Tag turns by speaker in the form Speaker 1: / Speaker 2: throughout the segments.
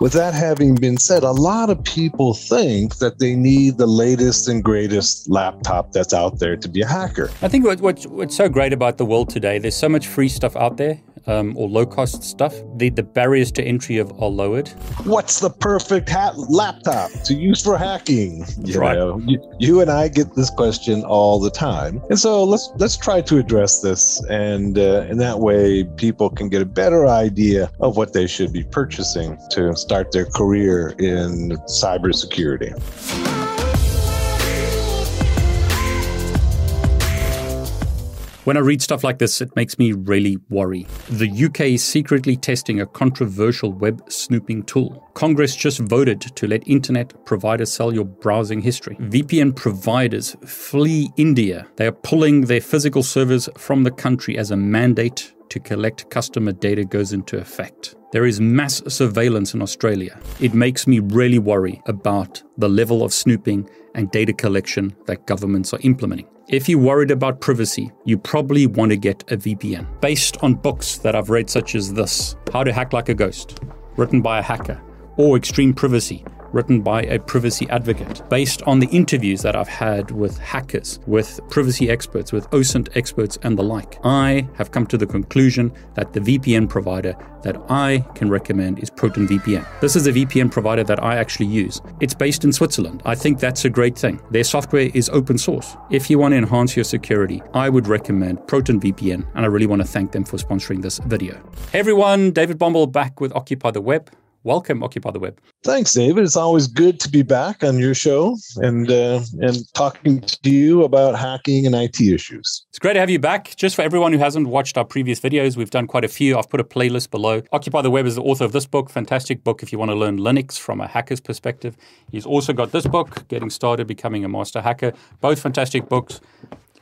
Speaker 1: With that having been said, a lot of people think that they need the latest and greatest laptop that's out there to be a hacker.
Speaker 2: I think what, what, what's so great about the world today, there's so much free stuff out there um, or low cost stuff, the, the barriers to entry of, are lowered.
Speaker 1: What's the perfect ha- laptop to use for hacking?
Speaker 2: You right. Know,
Speaker 1: you, you, and I get this question all the time, and so let's let's try to address this, and uh, in that way, people can get a better idea of what they should be purchasing to start their career in cybersecurity.
Speaker 2: When I read stuff like this, it makes me really worry. The UK is secretly testing a controversial web snooping tool. Congress just voted to let internet providers sell your browsing history. VPN providers flee India. They are pulling their physical servers from the country as a mandate to collect customer data goes into effect. There is mass surveillance in Australia. It makes me really worry about the level of snooping and data collection that governments are implementing. If you're worried about privacy, you probably want to get a VPN. Based on books that I've read, such as this How to Hack Like a Ghost, written by a hacker, or Extreme Privacy, written by a privacy advocate, based on the interviews that I've had with hackers, with privacy experts, with OSINT experts, and the like. I have come to the conclusion that the VPN provider that I can recommend is Proton VPN. This is a VPN provider that I actually use. It's based in Switzerland. I think that's a great thing. Their software is open source. If you want to enhance your security, I would recommend Proton VPN, and I really want to thank them for sponsoring this video. Hey everyone, David Bombal back with Occupy the Web. Welcome, Occupy the Web.
Speaker 1: Thanks, David. It's always good to be back on your show and uh, and talking to you about hacking and IT issues.
Speaker 2: It's great to have you back. Just for everyone who hasn't watched our previous videos, we've done quite a few. I've put a playlist below. Occupy the Web is the author of this book, fantastic book if you want to learn Linux from a hacker's perspective. He's also got this book, Getting Started, Becoming a Master Hacker. Both fantastic books.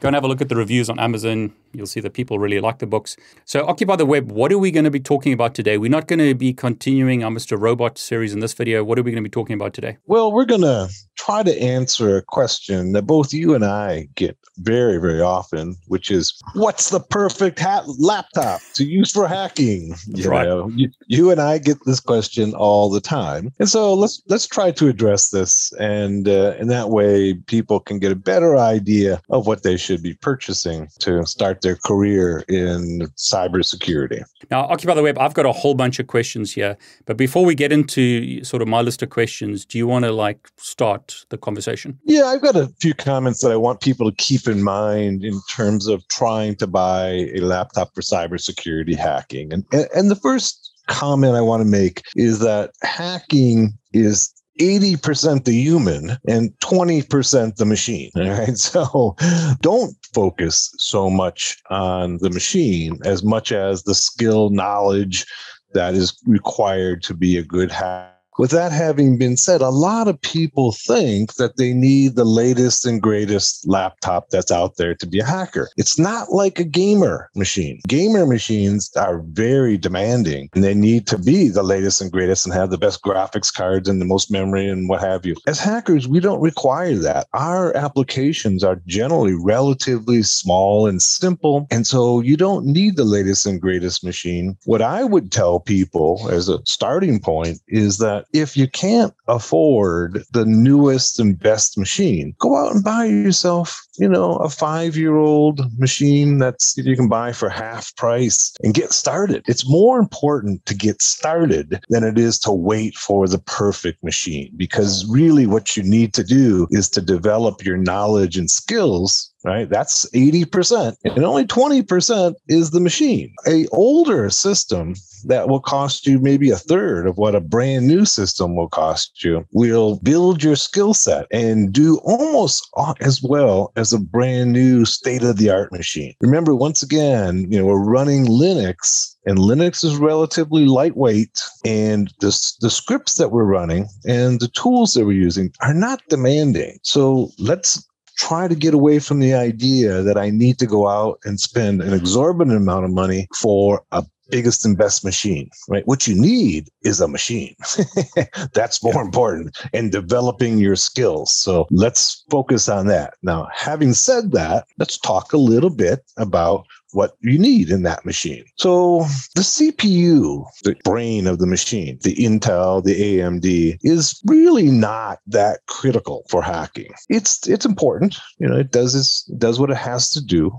Speaker 2: Go and have a look at the reviews on Amazon. You'll see that people really like the books. So, Occupy the Web, what are we going to be talking about today? We're not going to be continuing our Mr. Robot series in this video. What are we going to be talking about today?
Speaker 1: Well, we're going to try to answer a question that both you and I get very, very often, which is what's the perfect ha- laptop to use for hacking?
Speaker 2: You right. Know,
Speaker 1: you, you, and I get this question all the time. And so let's let's try to address this and uh, in that way people can get a better idea of what they should should be purchasing to start their career in cybersecurity.
Speaker 2: Now, Occupy the Web, I've got a whole bunch of questions here. But before we get into sort of my list of questions, do you want to like start the conversation?
Speaker 1: Yeah, I've got a few comments that I want people to keep in mind in terms of trying to buy a laptop for cybersecurity hacking. And, and, and the first comment I want to make is that hacking is 80% the human and 20% the machine. All right. So don't focus so much on the machine as much as the skill, knowledge that is required to be a good hacker with that having been said, a lot of people think that they need the latest and greatest laptop that's out there to be a hacker. It's not like a gamer machine. Gamer machines are very demanding and they need to be the latest and greatest and have the best graphics cards and the most memory and what have you. As hackers, we don't require that. Our applications are generally relatively small and simple. And so you don't need the latest and greatest machine. What I would tell people as a starting point is that if you can't afford the newest and best machine, go out and buy yourself, you know, a five year old machine that's you can buy for half price and get started. It's more important to get started than it is to wait for the perfect machine because really what you need to do is to develop your knowledge and skills right? That's 80%. And only 20% is the machine. A older system that will cost you maybe a third of what a brand new system will cost you will build your skill set and do almost as well as a brand new state of the art machine. Remember, once again, you know, we're running Linux and Linux is relatively lightweight and the, the scripts that we're running and the tools that we're using are not demanding. So let's try to get away from the idea that I need to go out and spend an exorbitant amount of money for a biggest and best machine, right? What you need is a machine. That's more important and developing your skills. So let's focus on that. Now, having said that, let's talk a little bit about what you need in that machine. So the CPU, the brain of the machine, the Intel, the AMD, is really not that critical for hacking. It's it's important. You know, it does this, it does what it has to do.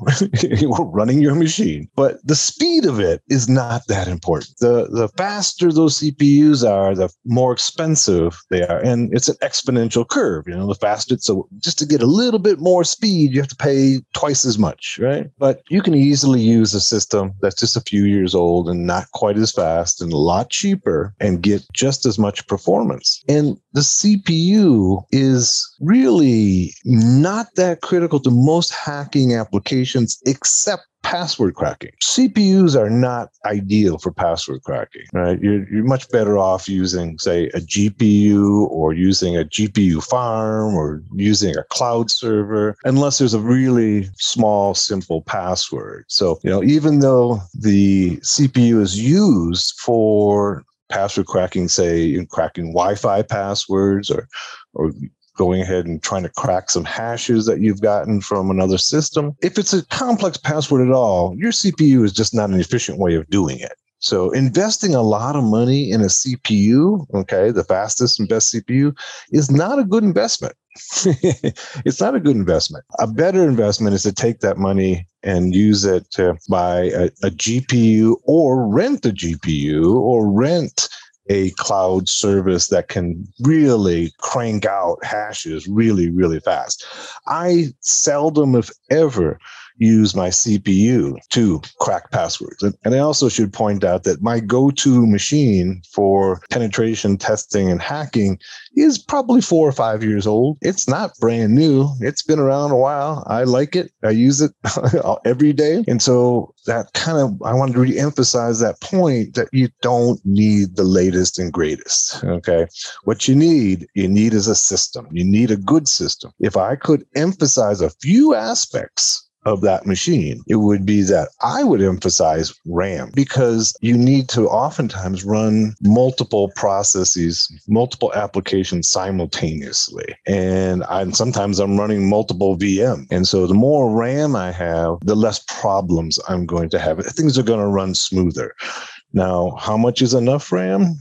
Speaker 1: while running your machine. But the speed of it is not that important. The the faster those CPUs are, the more expensive they are. And it's an exponential curve. You know, the faster so just to get a little bit more speed, you have to pay twice as much, right? But you can easily use a system that's just a few years old and not quite as fast and a lot cheaper and get just as much performance. And the CPU is really not that critical to most hacking applications except password cracking. CPUs are not ideal for password cracking, right? You're, you're much better off using, say, a GPU or using a GPU farm or using a cloud server, unless there's a really small, simple password. So, you know, even though the CPU is used for password cracking, say in cracking Wi-Fi passwords or or going ahead and trying to crack some hashes that you've gotten from another system. If it's a complex password at all, your CPU is just not an efficient way of doing it. So investing a lot of money in a CPU, okay, the fastest and best CPU is not a good investment. it's not a good investment. A better investment is to take that money and use it to buy a, a GPU or rent a GPU or rent a cloud service that can really crank out hashes really, really fast. I seldom, if ever, use my CPU to crack passwords. And, and I also should point out that my go to machine for penetration testing and hacking is probably four or five years old. It's not brand new, it's been around a while. I like it, I use it every day. And so that kind of, I wanted to re-emphasize that point that you don't need the latest and greatest. Okay. What you need, you need is a system. You need a good system. If I could emphasize a few aspects of that machine, it would be that I would emphasize RAM because you need to oftentimes run multiple processes, multiple applications simultaneously. And I'm sometimes I'm running multiple VM. And so the more RAM I have, the less problems I'm going to have. Things are going to run smoother. Now, how much is enough RAM?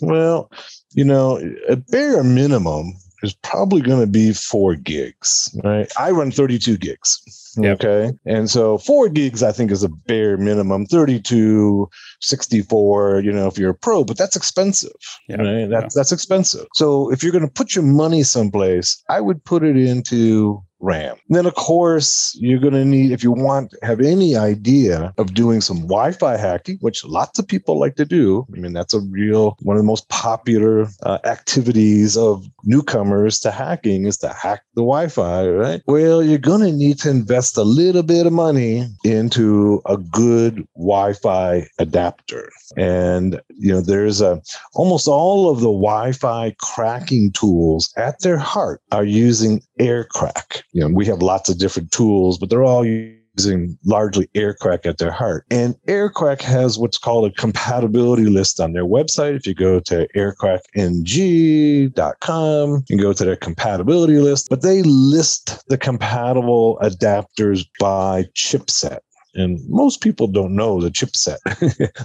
Speaker 1: Well, you know, a bare minimum is probably going to be four gigs, right? I run 32 gigs. Yep. Okay. And so four gigs, I think, is a bare minimum. 32, 64, you know, if you're a pro, but that's expensive. Yep. Right. That's, that's expensive. So if you're going to put your money someplace, I would put it into RAM. And then, of course, you're going to need, if you want have any idea of doing some Wi Fi hacking, which lots of people like to do. I mean, that's a real, one of the most popular uh, activities of newcomers to hacking is to hack the Wi Fi, right? Well, you're going to need to invest a little bit of money into a good Wi Fi adapter. And, you know, there's a, almost all of the Wi Fi cracking tools at their heart are using AirCrack you know, we have lots of different tools, but they're all using largely AirCrack at their heart. And AirCrack has what's called a compatibility list on their website. If you go to aircrackng.com, you go to their compatibility list, but they list the compatible adapters by chipset. And most people don't know the chipset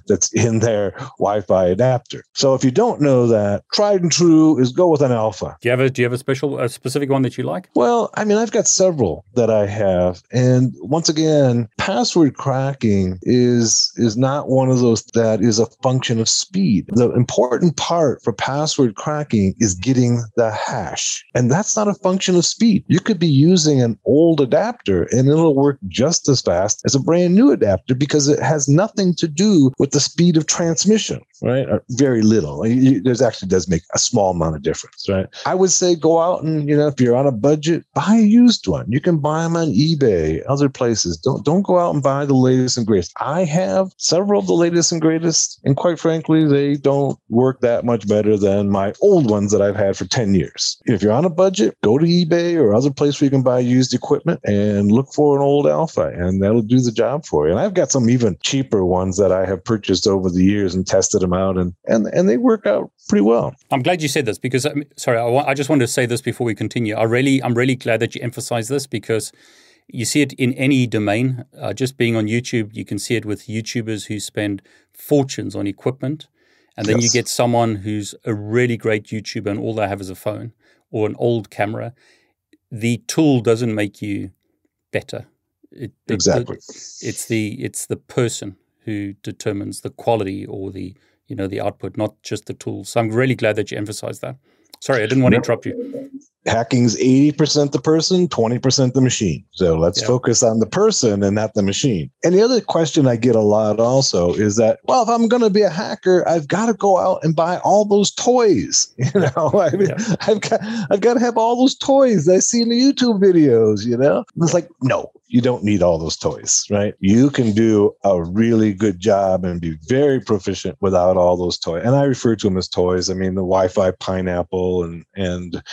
Speaker 1: that's in their Wi-Fi adapter. So if you don't know that, tried and true is go with an Alfa.
Speaker 2: Do you have a do you have a special a specific one that you like?
Speaker 1: Well, I mean, I've got several that I have. And once again, password cracking is is not one of those that is a function of speed. The important part for password cracking is getting the hash. And that's not a function of speed. You could be using an old adapter and it'll work just as fast as a brand brand new adapter because it has nothing to do with the speed of transmission, right? Or very little. There's actually does make a small amount of difference, right? I would say go out and you know if you're on a budget, buy a used one. You can buy them on eBay, other places. Don't don't go out and buy the latest and greatest. I have several of the latest and greatest, and quite frankly, they don't work that much better than my old ones that I've had for 10 years. If you're on a budget, go to eBay or other place where you can buy used equipment and look for an old Alfa, and that'll do the job for you. And I've got some even cheaper ones that I have purchased over the years and tested them out, and and and they work out pretty well.
Speaker 2: I'm glad you said this because sorry, I, I just wanted to say this before we continue. I really, I'm really glad that you emphasize this because You see it in any domain. Uh, just being on YouTube, you can see it with YouTubers who spend fortunes on equipment. And then yes. you get someone who's a really great YouTuber and all they have is a phone or an old camera. The tool doesn't make you better.
Speaker 1: It, exactly.
Speaker 2: it's the it's the person who determines the quality or the you know the output, not just the tools. So I'm really glad that you emphasized that. Sorry, I didn't want to interrupt you.
Speaker 1: Hacking's 80% the person, 20% the machine. So let's yeah. focus on the person and not the machine. And the other question I get a lot also is that, well, if I'm going to be a hacker, I've got to go out and buy all those toys. You know, I mean, yeah. I've got I've got to have all those toys I see in the YouTube videos, you know? It's like, no, you don't need all those toys, right? You can do a really good job and be very proficient without all those toys. And I refer to them as toys. I mean, the Wi-Fi pineapple and and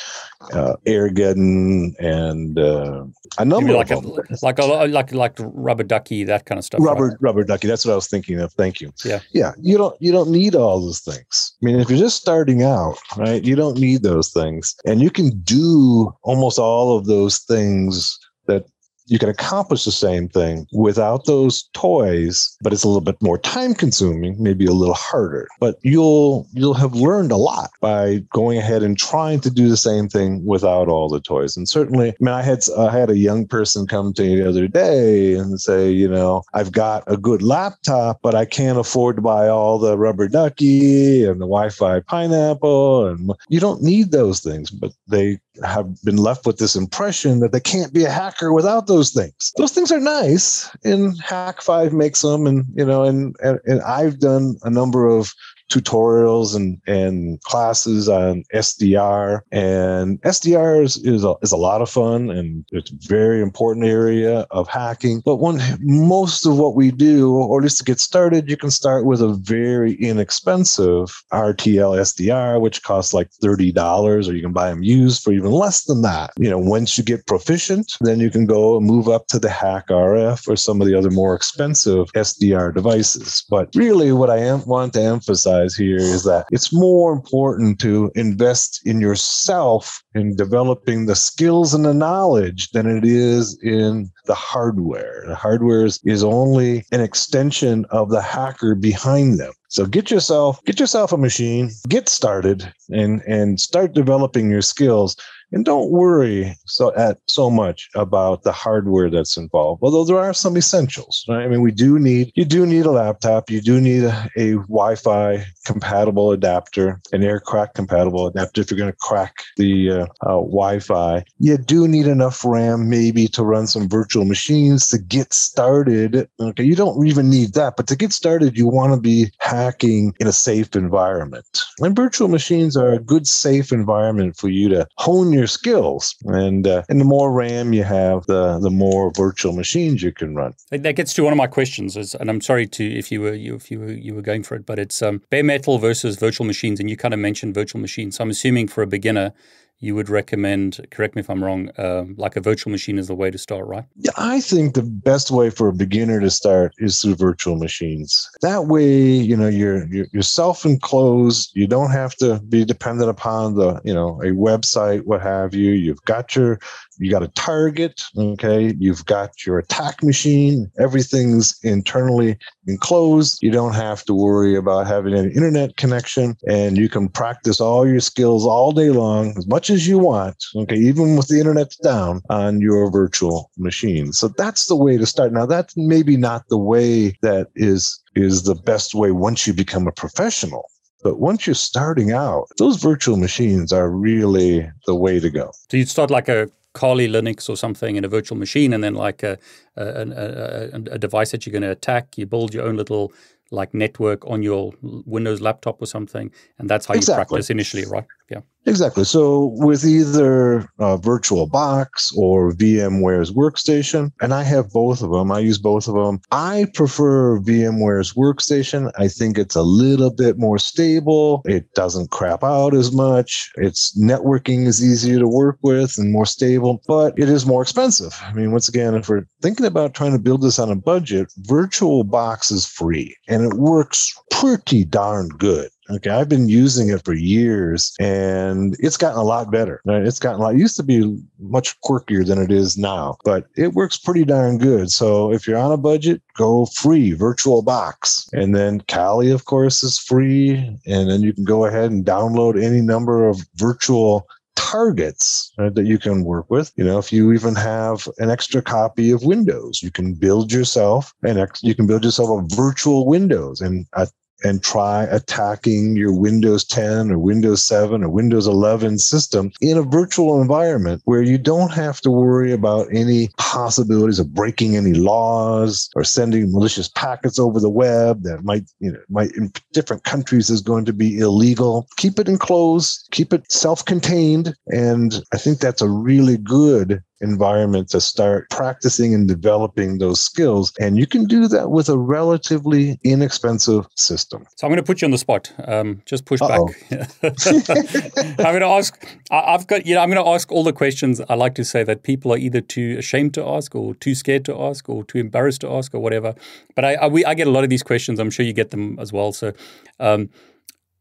Speaker 1: uh, Airgeddon and uh, a number
Speaker 2: like
Speaker 1: of
Speaker 2: a, them. Like a like like rubber ducky, that kind of stuff.
Speaker 1: Rubber right? rubber ducky. That's what I was thinking of. Thank you.
Speaker 2: Yeah.
Speaker 1: Yeah. You don't you don't need all those things. I mean, if you're just starting out, right, you don't need those things, and you can do almost all of those things that you can accomplish the same thing without those toys, but it's a little bit more time consuming, maybe a little harder. But you'll you'll have learned a lot by going ahead and trying to do the same thing without all the toys. And certainly, I mean, I had I had a young person come to me the other day and say, you know, I've got a good laptop, but I can't afford to buy all the rubber ducky and the Wi-Fi pineapple, and you don't need those things, but they have been left with this impression that they can't be a hacker without those things. Those things are nice, and Hak5 makes them, and you know, and and, and I've done a number of tutorials and, and classes on SDR. And SDR is, is, a, is a lot of fun and it's a very important area of hacking. But one most of what we do, or at least to get started, you can start with a very inexpensive RTL SDR, which costs like $30, or you can buy them used for even less than that. You know, once you get proficient, then you can go and move up to the HackRF or some of the other more expensive SDR devices. But really, what I am, want to emphasize emphasize here is that it's more important to invest in yourself in developing the skills and the knowledge than it is in the hardware. The hardware is, is only an extension of the hacker behind them. So get yourself get yourself a machine, get started and and start developing your skills and don't worry so at so much about the hardware that's involved. Although there are some essentials, right? I mean, we do need you do need a laptop, you do need a, a Wi-Fi compatible adapter, an AirCrack compatible adapter if you're going to crack the uh, uh, Wi-Fi. You do need enough RAM maybe to run some virtual machines to get started. Okay, you don't even need that, but to get started, you want to be hacking in a safe environment. And virtual machines are a good safe environment for you to hone your skills. And uh, and the more RAM you have, the the more virtual machines you can run.
Speaker 2: That gets to one of my questions, is, and I'm sorry to if you were you, if you were you were going for it, but it's um, bare metal versus virtual machines, and you kind of mentioned virtual machines. So I'm assuming for a beginner, you would recommend, correct me if I'm wrong, uh, like a virtual machine is the way to start, right?
Speaker 1: Yeah, I think the best way for a beginner to start is through virtual machines. That way, you know, you're you're, you're self-enclosed. You don't have to be dependent upon the, you know, a website, what have you. You've got your you got a target okay? You've got your attack machine. Everything's internally enclosed. You don't have to worry about having an internet connection and you can practice all your skills all day long as much as you want okay? Even with the internet down on your virtual machine. So that's the way to start. Now that's maybe not the way that is is the best way once you become a professional but once you're starting out, those virtual machines are really the way to go.
Speaker 2: So you'd start like a Kali Linux or something in a virtual machine, and then like a, a, a, a device that you're going to attack. You build your own little like network on your Windows laptop or something, and that's how exactly. you practice initially, right? Yeah.
Speaker 1: Exactly. So with either uh, VirtualBox or VMware's Workstation, and I have both of them. I use both of them. I prefer VMware's Workstation. I think it's a little bit more stable. It doesn't crap out as much. Its networking is easier to work with and more stable, but it is more expensive. I mean, once again, if we're thinking about trying to build this on a budget, VirtualBox is free and it works pretty darn good. Okay, I've been using it for years, and it's gotten a lot better. Uh, it's gotten a lot. It used to be much quirkier than it is now, but it works pretty darn good. So if you're on a budget, go free VirtualBox, and then Kali, of course, is free, and then you can go ahead and download any number of virtual targets right, that you can work with. You know, if you even have an extra copy of Windows, you can build yourself an ex- you can build yourself a virtual Windows and a and try attacking your Windows 10 or Windows 7 or Windows 11 system in a virtual environment where you don't have to worry about any possibilities of breaking any laws or sending malicious packets over the web that might, you know, might in different countries is going to be illegal. Keep it enclosed, keep it self-contained. And I think that's a really good environment to start practicing and developing those skills. And you can do that with a relatively inexpensive system.
Speaker 2: So I'm going to put you on the spot. Um, just push Uh-oh. back. I'm going to ask. I've got. You know, I'm going to ask all the questions. I like to say that people are either too ashamed to ask, or too scared to ask, or too embarrassed to ask, or whatever. But I, I, we, I get a lot of these questions. I'm sure you get them as well. So. Um,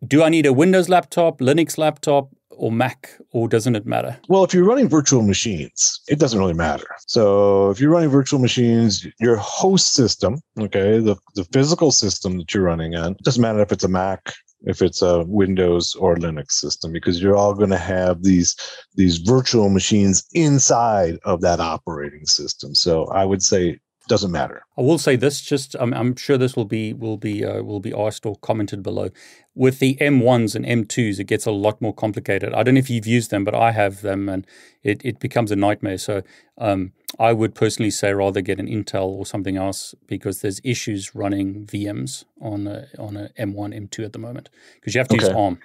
Speaker 2: do I need a Windows laptop, Linux laptop? or Mac, or doesn't it matter?
Speaker 1: Well, if you're running virtual machines, it doesn't really matter. So if you're running virtual machines, your host system, okay, the, the physical system that you're running on, doesn't matter if it's a Mac, if it's a Windows or Linux system, because you're all going to have these these virtual machines inside of that operating system. So I would say doesn't matter.
Speaker 2: I will say this: just I'm, I'm sure this will be will be uh, will be asked or commented below. With the M1s and M2s, it gets a lot more complicated. I don't know if you've used them, but I have them, and it, it becomes a nightmare. So um, I would personally say rather get an Intel or something else because there's issues running VMs on a, on a M1, M2 at the moment because you have to okay. use ARM.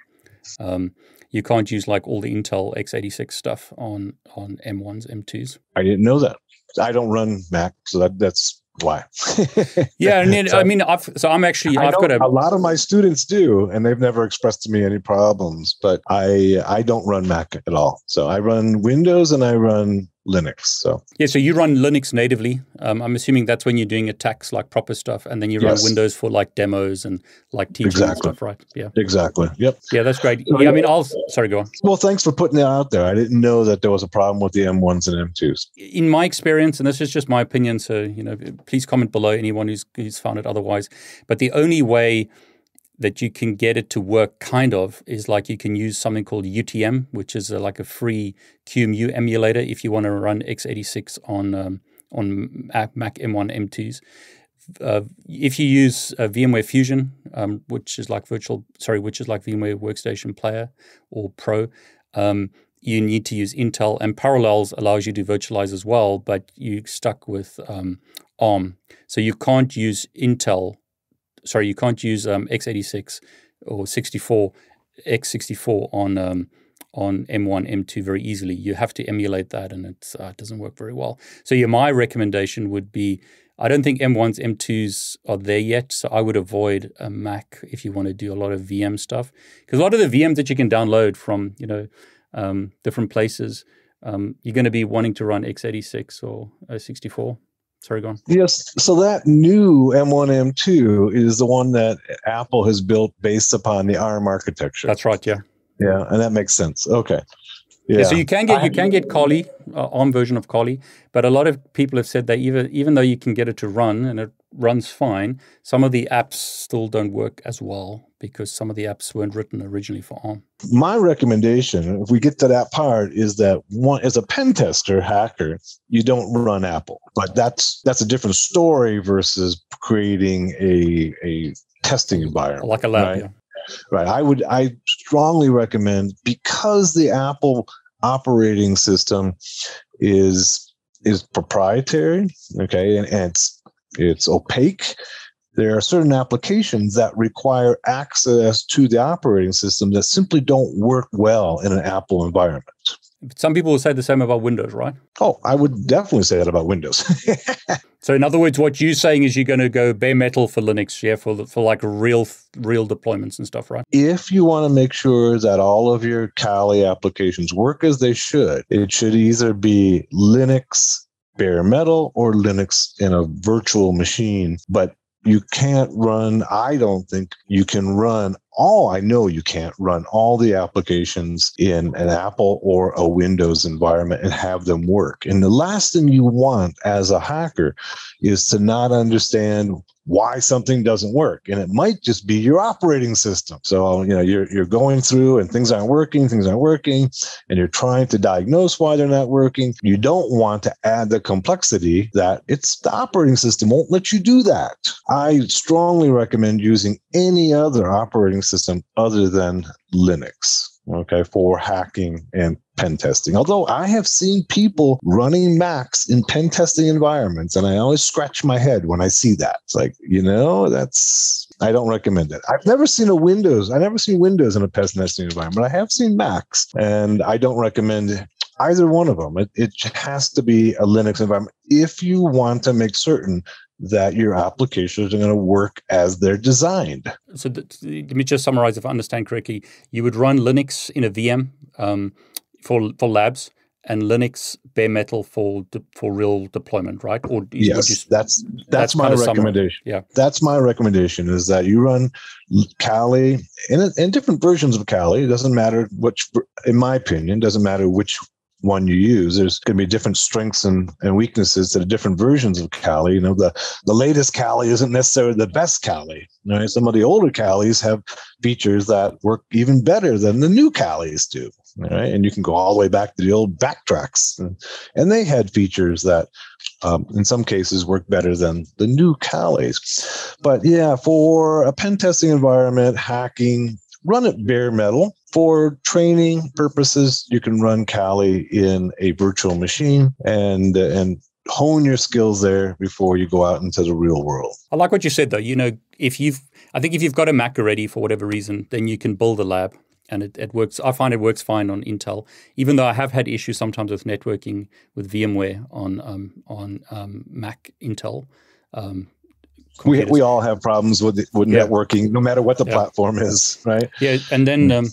Speaker 2: Um, you can't use like all the Intel x86 stuff on on M1s, M2s.
Speaker 1: I didn't know that. I don't run Mac, so that, that's why.
Speaker 2: yeah, I mean, so, I mean, I've, so I'm actually I've got a,
Speaker 1: a lot of my students do, and they've never expressed to me any problems. But I I don't run Mac at all. So I run Windows and I run Linux. So
Speaker 2: yeah, so you run Linux natively. Um, I'm assuming that's when you're doing attacks like proper stuff, and then you yes. run Windows for like demos and like teaching exactly. stuff, right?
Speaker 1: Yeah, exactly. Yep.
Speaker 2: Yeah, that's great. Yeah, I mean, I'll sorry, go on.
Speaker 1: Well, thanks for putting that out there. I didn't know that there was a problem with the M1s and M2s.
Speaker 2: In my experience, and this is just my opinion, so you know, please comment below anyone who's who's found it otherwise. But the only way that you can get it to work kind of is like you can use something called UTM, which is a, like a free QEMU emulator if you want to run x86 on um, on Mac M1 M2s. Uh, if you use uh, VMware Fusion, um, which is like virtual, sorry, which is like VMware Workstation Player or Pro, um, you need to use Intel, and Parallels allows you to virtualize as well, but you're stuck with um, ARM, so you can't use Intel sorry, you can't use um, x86 or 64 x64 on um, on M1, M2 very easily. You have to emulate that, and it uh, doesn't work very well. So, yeah, my recommendation would be I don't think M1s, M2s are there yet, so I would avoid a Mac if you want to do a lot of VM stuff because a lot of the VMs that you can download from you know um, different places, um, you're going to be wanting to run x86 or 64. Sorry, go on.
Speaker 1: Yes. So that new M1, M2 is the one that Apple has built based upon the ARM architecture.
Speaker 2: That's right. Yeah.
Speaker 1: Yeah, and that makes sense. Okay.
Speaker 2: Yeah. yeah so you can get you can get Kali, uh, ARM version of Kali, but a lot of people have said that even even though you can get it to run and it runs fine, some of the apps still don't work as well because some of the apps weren't written originally for ARM.
Speaker 1: My recommendation, if we get to that part, is that one as a pen tester hacker, you don't run Apple. But that's that's a different story versus creating a a testing environment.
Speaker 2: Like a lab, right? yeah.
Speaker 1: Right. I would I strongly recommend because the Apple operating system is is proprietary, okay, and, and it's it's opaque there are certain applications that require access to the operating system that simply don't work well in an Apple environment.
Speaker 2: Some people will say the same about Windows, right?
Speaker 1: Oh, I would definitely say that about Windows.
Speaker 2: so, in other words, what you're saying is you're going to go bare metal for Linux, yeah, for for like real real deployments and stuff, right?
Speaker 1: If you want to make sure that all of your Kali applications work as they should, it should either be Linux bare metal or Linux in a virtual machine. But you can't run, I don't think you can run all I know you can't run all the applications in an Apple or a Windows environment and have them work. And the last thing you want as a hacker is to not understand why something doesn't work. And it might just be your operating system. So you know you're, you're going through and things aren't working things aren't working and you're trying to diagnose why they're not working. You don't want to add the complexity that it's the operating system won't let you do that. I strongly recommend using any other operating system other than linux okay, for hacking and pen testing. Although I have seen people running Macs in pen testing environments, and I always scratch my head when I see that. It's like, you know, that's, I don't recommend it. I've never seen a Windows, I've never seen Windows in a pen testing environment. I have seen Macs, and I don't recommend either one of them. It, it has to be a Linux environment if you want to make certain that your applications are going to work as they're designed.
Speaker 2: So, th- let me just summarize if I understand correctly. You would run Linux in a VM um, for for labs and Linux bare metal for de- for real deployment, right?
Speaker 1: Or yes, you, that's that's, that's my recommendation.
Speaker 2: Yeah,
Speaker 1: that's my recommendation is that you run Kali in, in different versions of Kali. It doesn't matter which, in my opinion, doesn't matter which one you use. There's going to be different strengths and, and weaknesses to the different versions of Kali. You know, the, the latest Kali isn't necessarily the best Kali. Right? Some of the older Kalis have features that work even better than the new Kalis do. Right? And you can go all the way back to the old BackTracks. And, and they had features that um, in some cases work better than the new Kalis. But yeah, for a pen testing environment, hacking, run it bare metal. For training purposes, you can run Kali in a virtual machine and and hone your skills there before you go out into the real world.
Speaker 2: I like what you said though. You know, if you've I think if you've got a Mac already for whatever reason, then you can build a lab and it, it works. I find it works fine on Intel, even though I have had issues sometimes with networking with VMware on um, on um, Mac Intel. Um,
Speaker 1: we, we all have problems with with yeah. networking, no matter what the yeah. platform is, right?
Speaker 2: Yeah, and then, um,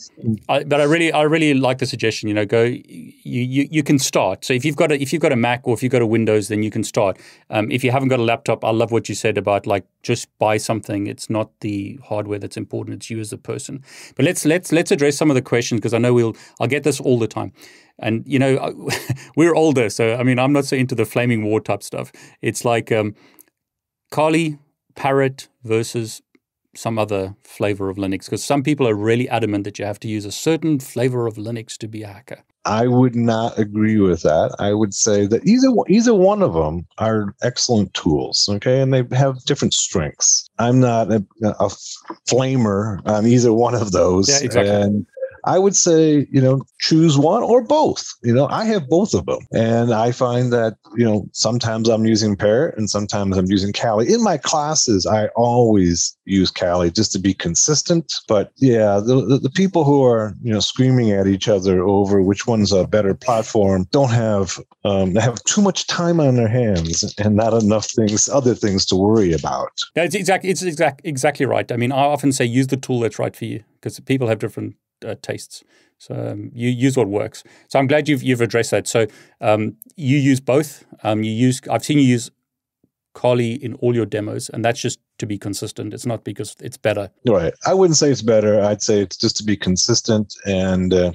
Speaker 2: I, but I really I really like the suggestion. You know, go you, you you can start. So if you've got a if you've got a Mac or if you've got a Windows, then you can start. Um, if you haven't got a laptop, I love what you said about like just buy something. It's not the hardware that's important; it's you as a person. But let's let's let's address some of the questions because I know we'll I'll get this all the time. And you know, we're older, so I mean, I'm not so into the flaming war type stuff. It's like um, Kali Parrot versus some other flavor of Linux? Because some people are really adamant that you have to use a certain flavor of Linux to be a hacker.
Speaker 1: I would not agree with that. I would say that either either one of them are excellent tools. Okay, and they have different strengths. I'm not a, a flamer on either one of those.
Speaker 2: Yeah, exactly.
Speaker 1: And I would say, you know, choose one or both. You know, I have both of them. And I find that, you know, sometimes I'm using Parrot and sometimes I'm using Kali. In my classes, I always use Kali just to be consistent. But yeah, the, the, the people who are, you know, screaming at each other over which one's a better platform don't have, um, they have too much time on their hands and not enough things, other things to worry about.
Speaker 2: It's exactly, it's exact, exactly right. I mean, I often say use the tool that's right for you because people have different uh, tastes. So um, you use what works. So I'm glad you've you've addressed that. So um, you use both. Um, you use I've seen you use Kali in all your demos, and that's just to be consistent. It's not because it's better.
Speaker 1: Right. I wouldn't say it's better. I'd say it's just to be consistent. And uh,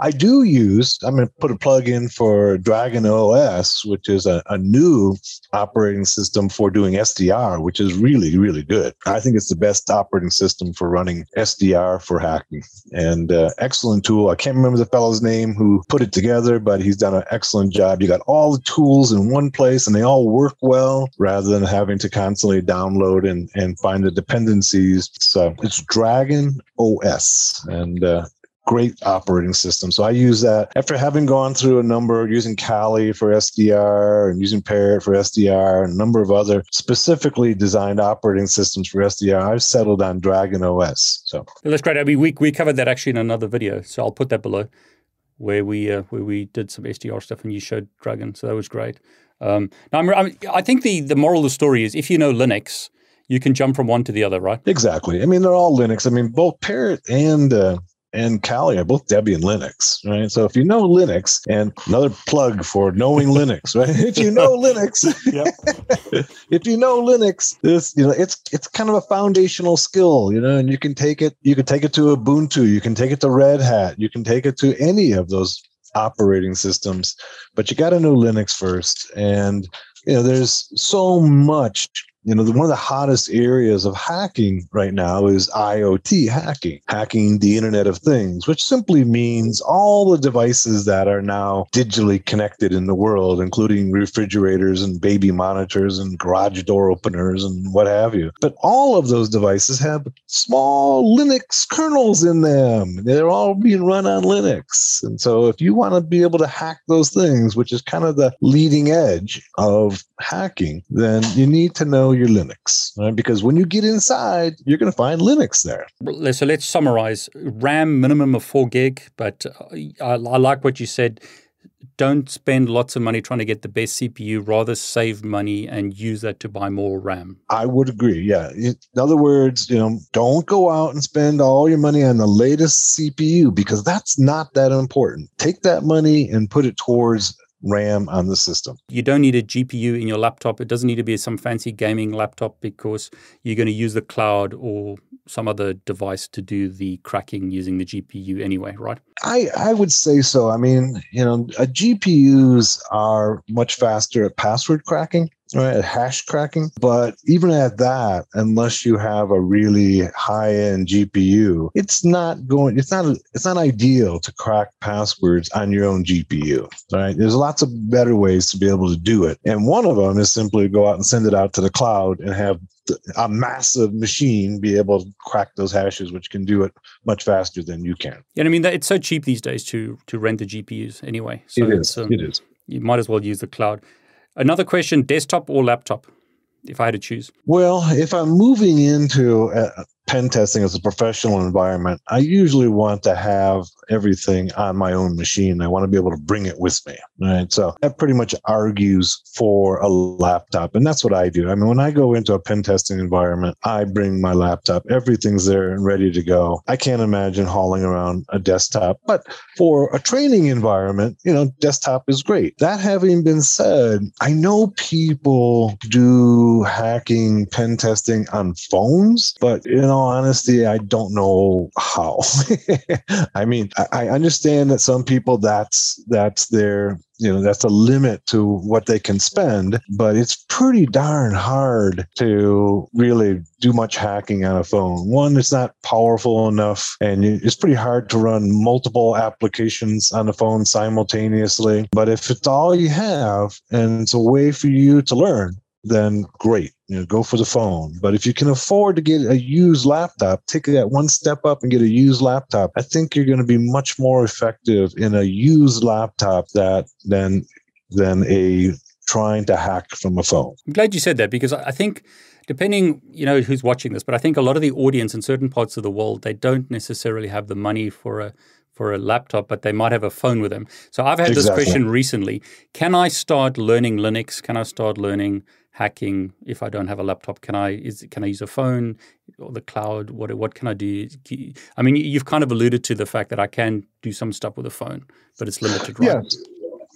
Speaker 1: I do use, I'm going to put a plug in for Dragon OS, which is a, a, new operating system for doing SDR, which is really, really good. I think it's the best operating system for running SDR for hacking. And uh, excellent tool. I can't remember the fellow's name who put it together, but he's done an excellent job. You got all the tools in one place and they all work well rather than having to constantly download and and, and find the dependencies. So it's Dragon OS and uh, great operating system. So I use that after having gone through a number using Kali for SDR and using Parrot for SDR and a number of other specifically designed operating systems for SDR. I've settled on Dragon OS. So
Speaker 2: that's great. I mean, we we covered that actually in another video, so I'll put that below where we uh, where we did some SDR stuff and you showed Dragon. So that was great. Um, now I'm, I'm, I think the the moral of the story is if you know Linux you can jump from one to the other, right?
Speaker 1: Exactly. I mean, they're all Linux. I mean, both Parrot and uh, and Kali are both Debian Linux, right? So if you know Linux, and another plug for knowing Linux, right? If you know Linux, if you know Linux, this you know it's it's kind of a foundational skill, you know, and you can take it, you can take it to Ubuntu, you can take it to Red Hat, you can take it to any of those operating systems, but you got to know Linux first, and you know there's so much you know, the, one of the hottest areas of hacking right now is IoT hacking, hacking the Internet of Things, which simply means all the devices that are now digitally connected in the world, including refrigerators and baby monitors and garage door openers and what have you. But all of those devices have small Linux kernels in them. They're all being run on Linux. And so if you want to be able to hack those things, which is kind of the leading edge of hacking, then you need to know your Linux, right? Because when you get inside, you're going to find Linux there.
Speaker 2: So let's summarize RAM minimum of four gig, but uh, I, I like what you said. Don't spend lots of money trying to get the best CPU, rather save money and use that to buy more RAM.
Speaker 1: I would agree. Yeah. In other words, you know, don't go out and spend all your money on the latest CPU because that's not that important. Take that money and put it towards RAM on the system.
Speaker 2: You don't need a GPU in your laptop. It doesn't need to be some fancy gaming laptop because you're going to use the cloud or some other device to do the cracking using the GPU anyway, right?
Speaker 1: I, I would say so. I mean, you know, GPUs are much faster at password cracking right hash cracking. But even at that unless you have a really high end gpu it's not going it's not it's not ideal to crack passwords on your own gpu right? There's lots of better ways to be able to do it. And one of them is simply to go out and send it out to the cloud and have a massive machine be able to crack those hashes which can do it much faster than you can.
Speaker 2: Yeah i mean it's so cheap these days to to rent the gpus anyway.
Speaker 1: So it is. um, it is.
Speaker 2: you might as well use the cloud Another question desktop or laptop, if I had to choose?
Speaker 1: Well, if I'm moving into a, pen testing as a professional environment, I usually want to have everything on my own machine. I want to be able to bring it with me. Right. So that pretty much argues for a laptop. And that's what I do. I mean, when I go into a pen testing environment, I bring my laptop. Everything's there and ready to go. I can't imagine hauling around a desktop. But for a training environment, you know, desktop is great. That having been said, I know people do hacking pen testing on phones, but you know, all honesty, I don't know how. I mean, I, understand that some people that's that's their you know that's a limit to what they can spend but it's pretty darn hard to really do much hacking on a phone one it's not powerful enough and it's pretty hard to run multiple applications on the phone simultaneously but if it's all you have and it's a way for you to learn then great you know go for the phone but if you can afford to get a used laptop take that one step up and get a used laptop i think you're going to be much more effective in a used laptop that than than a trying to hack from a phone
Speaker 2: i'm glad you said that because i think depending you know who's watching this but i think a lot of the audience in certain parts of the world they don't necessarily have the money for a for a laptop, but they might have a phone with them. So I've had exactly. this question recently. Can I start learning Linux? Can I start learning hacking if I don't have a laptop? Can I is can I use a phone or the cloud? What what can I do? I mean, you've kind of alluded to the fact that I can do some stuff with a phone, but it's limited, right?
Speaker 1: Yes.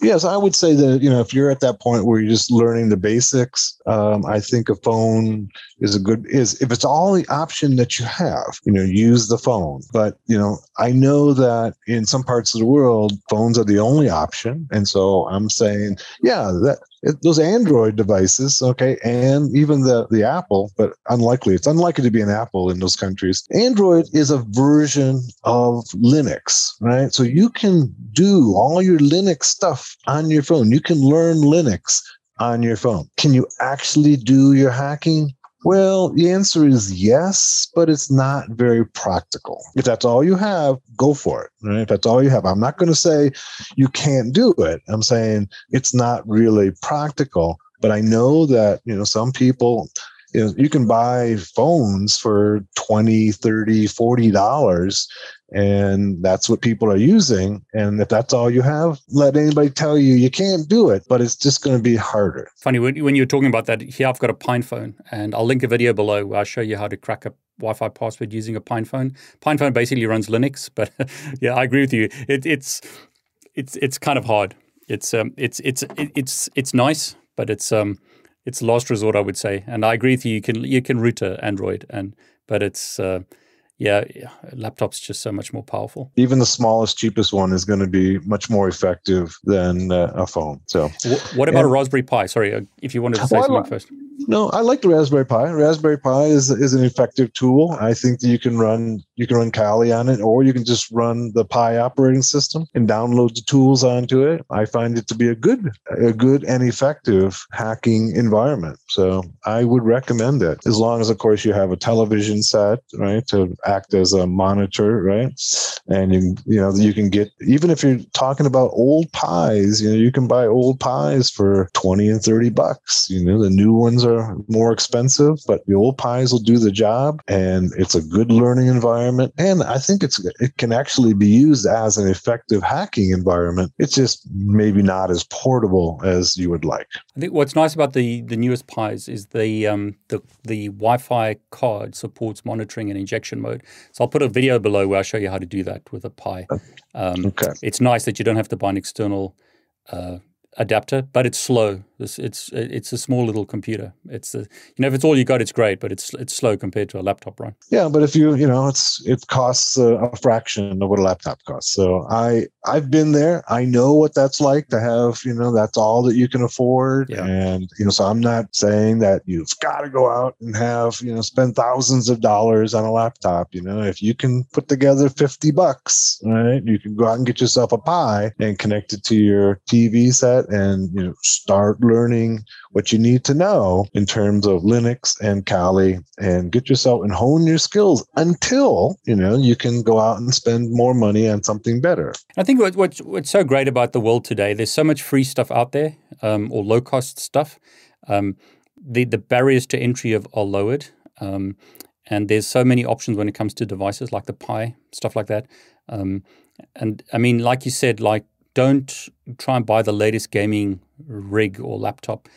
Speaker 1: Yes, I would say that you know if you're at that point where you're just learning the basics, um, I think a phone is a good is if it's all the option that you have, you know, use the phone. But you know, I know that in some parts of the world, phones are the only option, and so I'm saying, yeah, that it, those Android devices, okay, and even the the Apple, but unlikely. It's unlikely to be an Apple in those countries. Android is a version of Linux, right? So you can do all your Linux stuff on your phone. You can learn Linux on your phone. Can you actually do your hacking? Well, the answer is yes, but it's not very practical. If that's all you have, go for it. Right? If that's all you have, I'm not going to say you can't do it. I'm saying it's not really practical. But I know that, you know, some people, you know, you can buy phones for 20, 30, 40 dollars And that's what people are using. And if that's all you have, let anybody tell you you can't do it, but it's just going to be harder.
Speaker 2: Funny, when, when you're talking about that, here I've got a PinePhone, and I'll link a video below where I'll show you how to crack a Wi-Fi password using a PinePhone. Pine phone basically runs Linux, but yeah, I agree with you. It, it's it's it's kind of hard. It's um it's it's it's it's nice, but it's um it's last resort, I would say. And I agree with you. You can you can root a Android, and but it's uh, yeah, yeah, laptop's just so much more powerful.
Speaker 1: Even the smallest, cheapest one is going to be much more effective than uh, a phone. So,
Speaker 2: what about and, a Raspberry Pi? Sorry, uh, if you wanted to say well, something first.
Speaker 1: No, I like the Raspberry Pi. Raspberry Pi is is an effective tool. I think that you can run you can run Kali on it, or you can just run the Pi operating system and download the tools onto it. I find it to be a good a good and effective hacking environment. So I would recommend it as long as, of course, you have a television set, right, to act as a monitor, right, and you you know you can get even if you're talking about old pies, you know you can buy old pies for twenty and thirty bucks. You know the new ones are more expensive, but the old pies will do the job, and it's a good learning environment. And I think it's it can actually be used as an effective hacking environment. It's just maybe not as portable as you would like.
Speaker 2: I think what's nice about the the newest Pis is the um, the the Wi-Fi card supports monitoring and injection mode. So I'll put a video below where I show you how to do that with a Pi. Um, okay. It's nice that you don't have to buy an external. Uh, adapter, but it's slow. It's it's it's a small little computer. It's a, you know if it's all you got, it's great, but it's it's slow compared to a laptop, right?
Speaker 1: Yeah, but if you you know it's it costs a, a, fraction of what a laptop costs. So I I've been there. I know what that's like to have you know that's all that you can afford, yeah. and you know so I'm not saying that you've got to go out and have you know spend thousands of dollars on a laptop. You know if you can put together fifty bucks, right, you can go out and get yourself a Pi and connect it to your TV set and you know start learning what you need to know in terms of Linux and Kali and get yourself and hone your skills until you know you can go out and spend more money on something better.
Speaker 2: I think what, what's what's so great about the world today, there's so much free stuff out there um, or low cost stuff. Um, the the barriers to entry have, are lowered. Um, and there's so many options when it comes to devices like the Pi, stuff like that. Um, and I mean, like you said, like don't try and buy the latest gaming rig or laptop.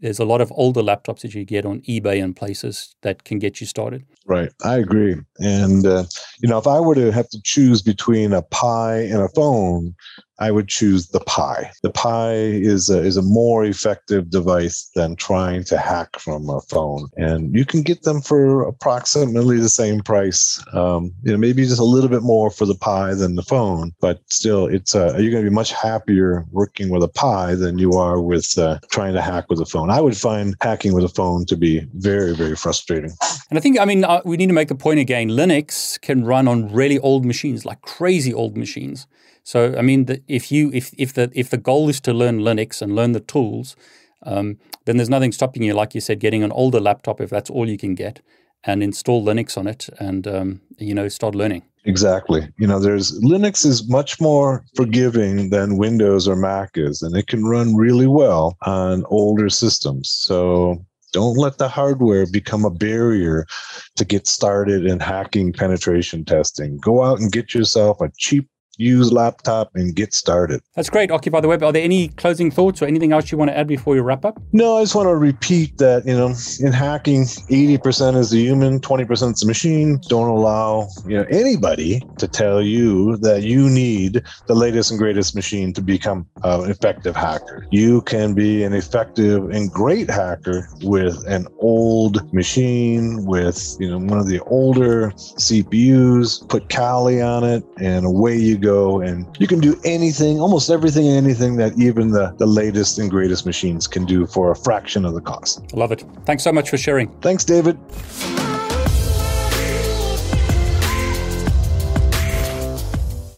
Speaker 2: There's a lot of older laptops that you get on eBay and places that can get you started.
Speaker 1: Right. I agree. And, uh, you know, if I were to have to choose between a Pi and a phone, I would choose the Pi. The Pi is a, is a more effective device than trying to hack from a phone, and you can get them for approximately the same price. Um, you know, maybe just a little bit more for the Pi than the phone, but still, it's uh, you're going to be much happier working with a Pi than you are with uh, trying to hack with a phone. I would find hacking with a phone to be very very frustrating.
Speaker 2: And I think I mean uh, we need to make the point again. Linux can run on really old machines, like crazy old machines. So I mean, the, if you if if the if the goal is to learn Linux and learn the tools, um, then there's nothing stopping you, like you said, getting an older laptop if that's all you can get, and install Linux on it, and um, you know start learning.
Speaker 1: Exactly. You know, there's Linux is much more forgiving than Windows or Mac is, and it can run really well on older systems. So don't let the hardware become a barrier to get started in hacking penetration testing. Go out and get yourself a cheap use laptop and get started.
Speaker 2: That's great. Occupy the web. Are there any closing thoughts or anything else you want to add before we wrap up?
Speaker 1: No, I just want to repeat that, you know, in hacking, 80% is the human, 20% is the machine. Don't allow, you know, anybody to tell you that you need the latest and greatest machine to become an effective hacker. You can be an effective and great hacker with an old machine with, you know, one of the older CPUs, put Kali on it and away you go go and you can do anything, almost everything and anything that even the, the latest and greatest machines can do for a fraction of the cost.
Speaker 2: Love it. Thanks so much for sharing.
Speaker 1: Thanks, David.